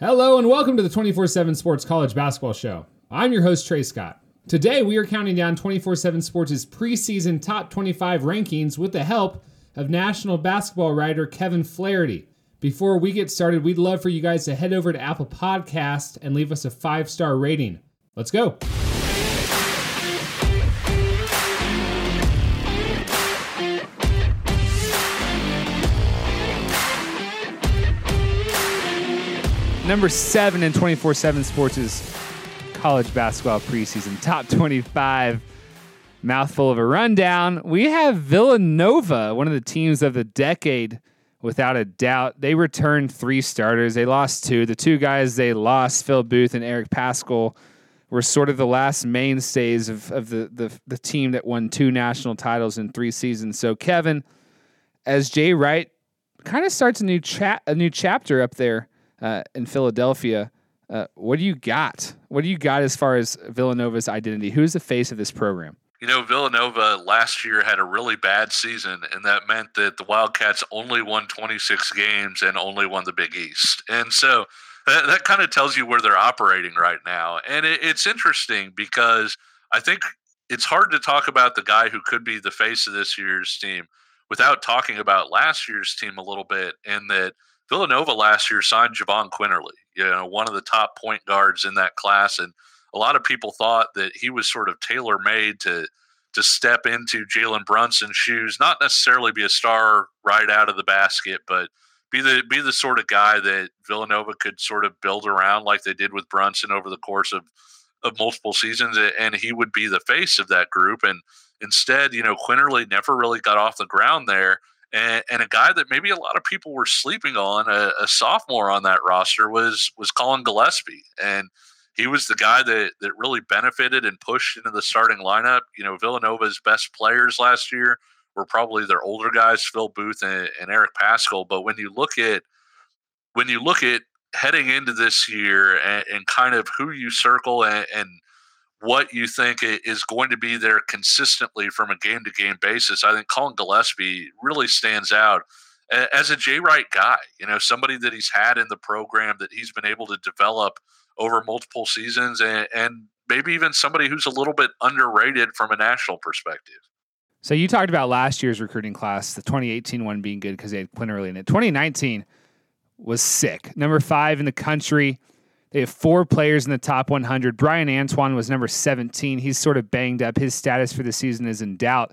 Hello and welcome to the 24 7 Sports College Basketball Show. I'm your host, Trey Scott. Today we are counting down 24 7 Sports' preseason top 25 rankings with the help of national basketball writer Kevin Flaherty. Before we get started, we'd love for you guys to head over to Apple Podcast and leave us a five star rating. Let's go. Number seven in 24 7 Sports' college basketball preseason top 25. Mouthful of a rundown. We have Villanova, one of the teams of the decade, without a doubt. They returned three starters. They lost two. The two guys they lost, Phil Booth and Eric Paschall, were sort of the last mainstays of, of the, the, the team that won two national titles in three seasons. So, Kevin, as Jay Wright kind of starts a new chat a new chapter up there uh, in Philadelphia. Uh, what do you got? What do you got as far as Villanova's identity? Who's the face of this program? You know, Villanova last year had a really bad season, and that meant that the Wildcats only won 26 games and only won the Big East. And so that, that kind of tells you where they're operating right now. And it, it's interesting because I think it's hard to talk about the guy who could be the face of this year's team without talking about last year's team a little bit, and that Villanova last year signed Jahvon Quinerly, you know, one of the top point guards in that class, and a lot of people thought that he was sort of tailor made to to step into Jalen Brunson's shoes, not necessarily be a star right out of the basket, but be the be the sort of guy that Villanova could sort of build around like they did with Brunson over the course of of multiple seasons, and he would be the face of that group. And instead, you know, Quinerly never really got off the ground there and, and a guy that maybe a lot of people were sleeping on, a, a sophomore on that roster, was was Collin Gillespie, and he was the guy that that really benefited and pushed into the starting lineup. You know, Villanova's best players last year were probably their older guys, Phil Booth and, and Eric Paschall. But when you look at when you look at heading into this year and, and kind of who you circle and, and what you think is going to be there consistently from a game to game basis. I think Collin Gillespie really stands out as a Jay Wright guy, you know, somebody that he's had in the program that he's been able to develop over multiple seasons and, and maybe even somebody who's a little bit underrated from a national perspective. So you talked about last year's recruiting class, the 2018 one being good because they had Quinerly in it. 2019 was sick. Number five in the country. They have four players in the top 100. Bryan Antoine was number 17. He's sort of banged up. His status for the season is in doubt.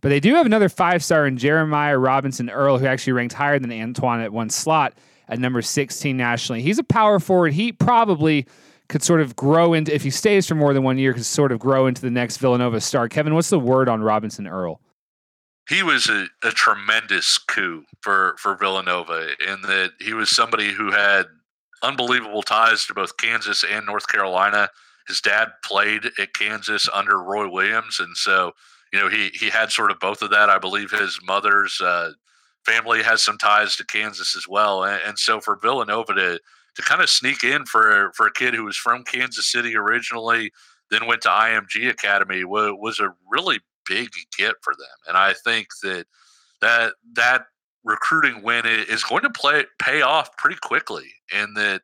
But they do have another five star in Jeremiah Robinson Earl, who actually ranked higher than Antoine at one slot at number 16 nationally. He's a power forward. He probably could sort of grow into, if he stays for more than one year, could sort of grow into the next Villanova star. Kevin, what's the word on Robinson Earl? He was a, a tremendous coup for, for Villanova in that he was somebody who had unbelievable ties to both Kansas and North Carolina. His dad played at Kansas under Roy Williams, and so you know he he had sort of both of that. I believe his mother's uh, family has some ties to Kansas as well, and, and so for Villanova to to kind of sneak in for for a kid who was from Kansas City originally, then went to IMG Academy was, was a really big get for them, and I think that that that recruiting win is going to play pay off pretty quickly and that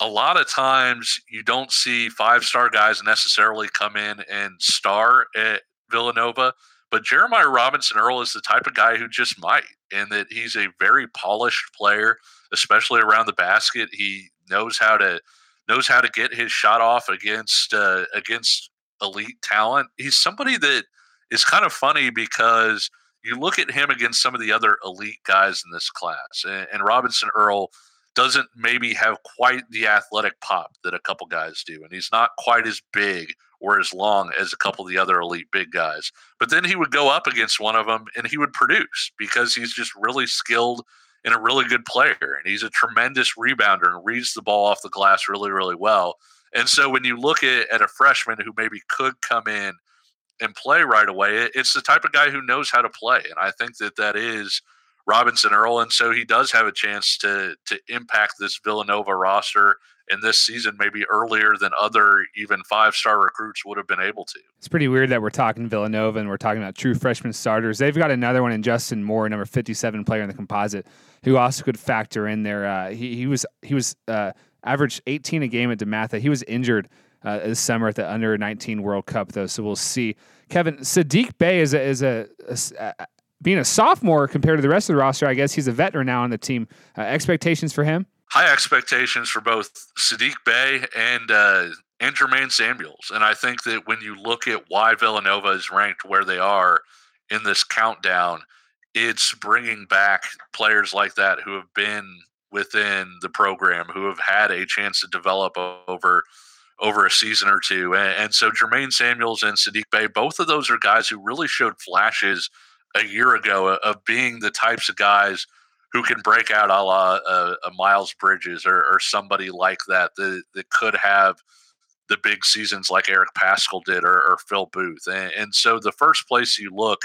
a lot of times you don't see five star guys necessarily come in and star at Villanova, but Jeremiah Robinson Earl is the type of guy who just might, and that he's a very polished player, especially around the basket. He knows how to knows how to get his shot off against uh, against elite talent. He's somebody that is kind of funny because you look at him against some of the other elite guys in this class, and, and Robinson Earl doesn't maybe have quite the athletic pop that a couple guys do, and he's not quite as big or as long as a couple of the other elite big guys. But then he would go up against one of them and he would produce because he's just really skilled and a really good player, and he's a tremendous rebounder and reads the ball off the glass really, really well. And so when you look at, at a freshman who maybe could come in and play right away. It's the type of guy who knows how to play, and I think that that is Robinson Earl, and so he does have a chance to to impact this Villanova roster in this season maybe earlier than other even five star recruits would have been able to. It's pretty weird that we're talking Villanova and we're talking about true freshman starters. They've got another one in Justin Moore, number 57 player in the composite, who also could factor in there. Uh, he, he was he was uh, averaged 18 a game at DeMatha. He was injured uh, this summer at the under 19 World Cup, though, so we'll see. Kevin Saddiq Bey is a, is a, a, a, being a sophomore compared to the rest of the roster. I guess he's a veteran now on the team. Uh, expectations for him? High expectations for both Saddiq Bey and uh, and Jermaine Samuels, and I think that when you look at why Villanova is ranked where they are in this countdown, it's bringing back players like that who have been within the program, who have had a chance to develop over over a season or two. And, and so Jermaine Samuels and Saddiq Bey, both of those are guys who really showed flashes a year ago of being the types of guys who can break out a la uh, a Miles Bridges or, or somebody like that, that that could have the big seasons like Eric Paschall did or, or Phil Booth. And, and, so the first place you look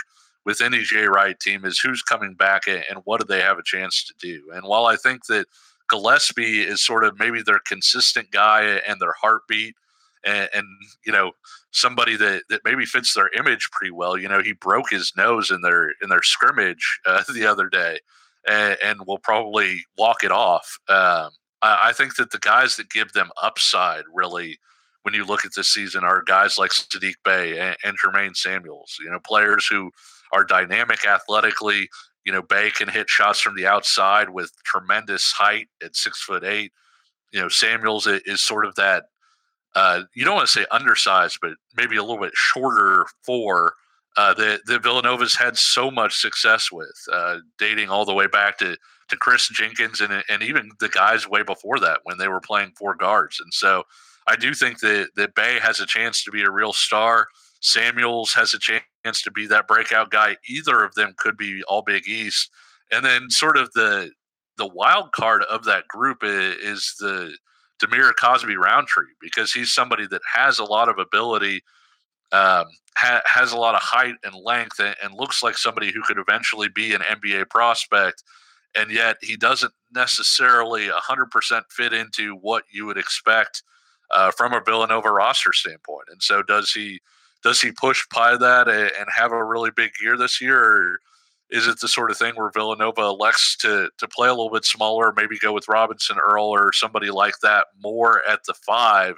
with any Jay Wright team is who's coming back and what do they have a chance to do. And while I think that Gillespie is sort of maybe their consistent guy and their heartbeat, and, and, you know somebody that, that maybe fits their image pretty well. You know, he broke his nose in their in their scrimmage uh, the other day, and, and, will probably walk it off. Um, I, I, think that the guys that give them upside really. When you look at this season, are guys like Saddiq Bey and, and Jermaine Samuels, you know, players who are dynamic athletically, you know, Bey can hit shots from the outside with tremendous height at six foot eight. You know, Samuels is sort of that. Uh, you don't want to say undersized, but maybe a little bit shorter for uh, that Villanova's had so much success with, uh, dating all the way back to to Kris Jenkins and and even the guys way before that when they were playing four guards. And so I do think that that Bey has a chance to be a real star. Samuels has a chance to be that breakout guy. Either of them could be all Big East. And then sort of the the wild card of that group is, the Dhamir Cosby Roundtree because he's somebody that has a lot of ability, um, ha- has a lot of height and length, and, and looks like somebody who could eventually be an NBA prospect. And yet he doesn't necessarily 100% fit into what you would expect uh, from a Villanova roster standpoint. And so, does he does he push by that and have a really big year this year? Or is it the sort of thing where Villanova elects to to play a little bit smaller, maybe go with Robinson Earl or somebody like that more at the five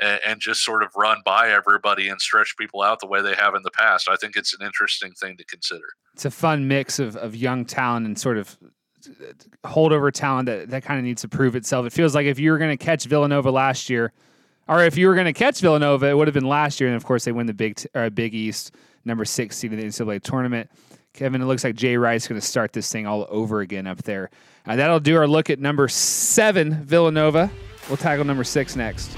and, and just sort of run by everybody and stretch people out the way they have in the past? I think it's an interesting thing to consider. It's a fun mix of, of young talent and sort of uh, holdover talent that, that kind of needs to prove itself. It feels like if you were going to catch Villanova last year – or if you were going to catch Villanova, it would have been last year. And of course, they win the Big t- uh, Big East, number six seed in the NCAA tournament. Kevin, it looks like Jay Wright's going to start this thing all over again up there. Uh, that'll do our look at number seven, Villanova. We'll tackle number six next.